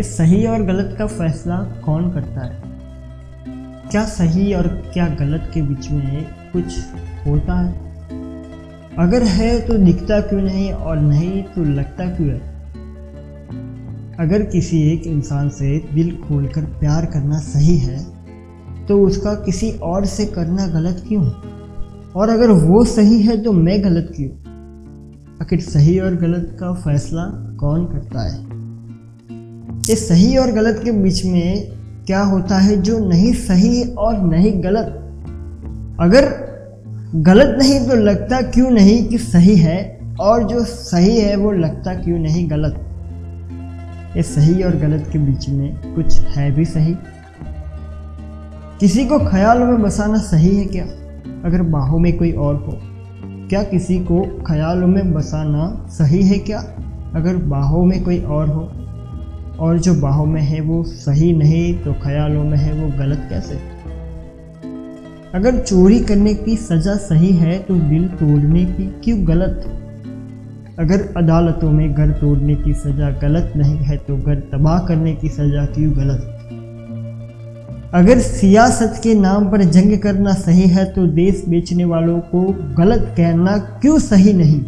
इस सही और गलत का फैसला कौन करता है? क्या सही और क्या गलत के बीच में कुछ होता है? अगर है तो दिखता क्यों नहीं और नहीं तो लगता क्यों है? अगर किसी एक इंसान से दिल खोलकर प्यार करना सही है तो उसका किसी और से करना गलत क्यों? और अगर वो सही है तो मैं गलत क्यों? आखिर सही और गलत का फैसला कौन करता है? इस सही और गलत के बीच में क्या होता है जो नहीं सही और नहीं गलत? अगर गलत नहीं तो लगता क्यों नहीं कि सही है और जो सही है वो लगता क्यों नहीं गलत? ये सही और गलत के बीच में कुछ है भी सही? किसी को ख्याल में बसाना सही है क्या? अगर बाहों में कोई और हो, क्या किसी को ख्यालों में बसाना सही है क्या? अगर बाहों में कोई और हो और जो बाहों में है वो सही नहीं तो ख्यालों में है वो गलत कैसे? अगर चोरी करने की सज़ा सही है तो दिल तोड़ने की क्यों गलत? अगर अदालतों में घर तोड़ने की सज़ा गलत नहीं है तो घर तबाह करने की सज़ा क्यों गलत? अगर सियासत के नाम पर जंग करना सही है तो देश बेचने वालों को गलत कहना क्यों सही नहीं?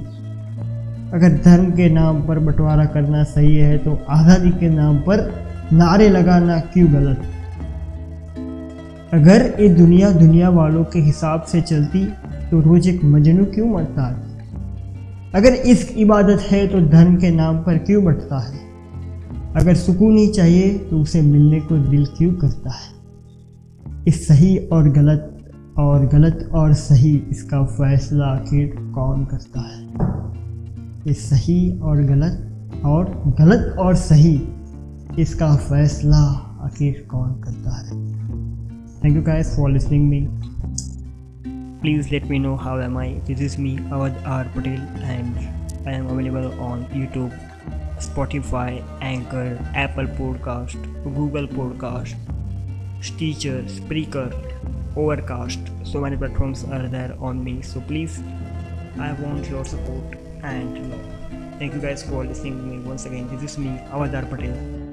अगर धर्म के नाम पर बंटवारा करना सही है तो आज़ादी के नाम पर नारे लगाना क्यों गलत? अगर ये दुनिया दुनिया वालों के हिसाब से चलती तो रोज एक मजनू क्यों मरता है? अगर इस इबादत है तो धर्म के नाम पर क्यों बटता है? अगर सुकून ही चाहिए तो उसे मिलने को दिल क्यों करता है? इस सही और गलत और गलत और सही इसका फैसला आखिर कौन करता है? कि सही और गलत और गलत और सही, इसका फैसला आखिर कौन करता है? Thank you guys for listening me please let me know how am I this is me Avadh R Patel and I am available on YouTube Spotify Anchor Apple podcast Google podcast Stitcher Spreaker Overcast so many platforms are there on me so please I want your support and uh, thank you guys for listening to me once again. This is me Avadar Patel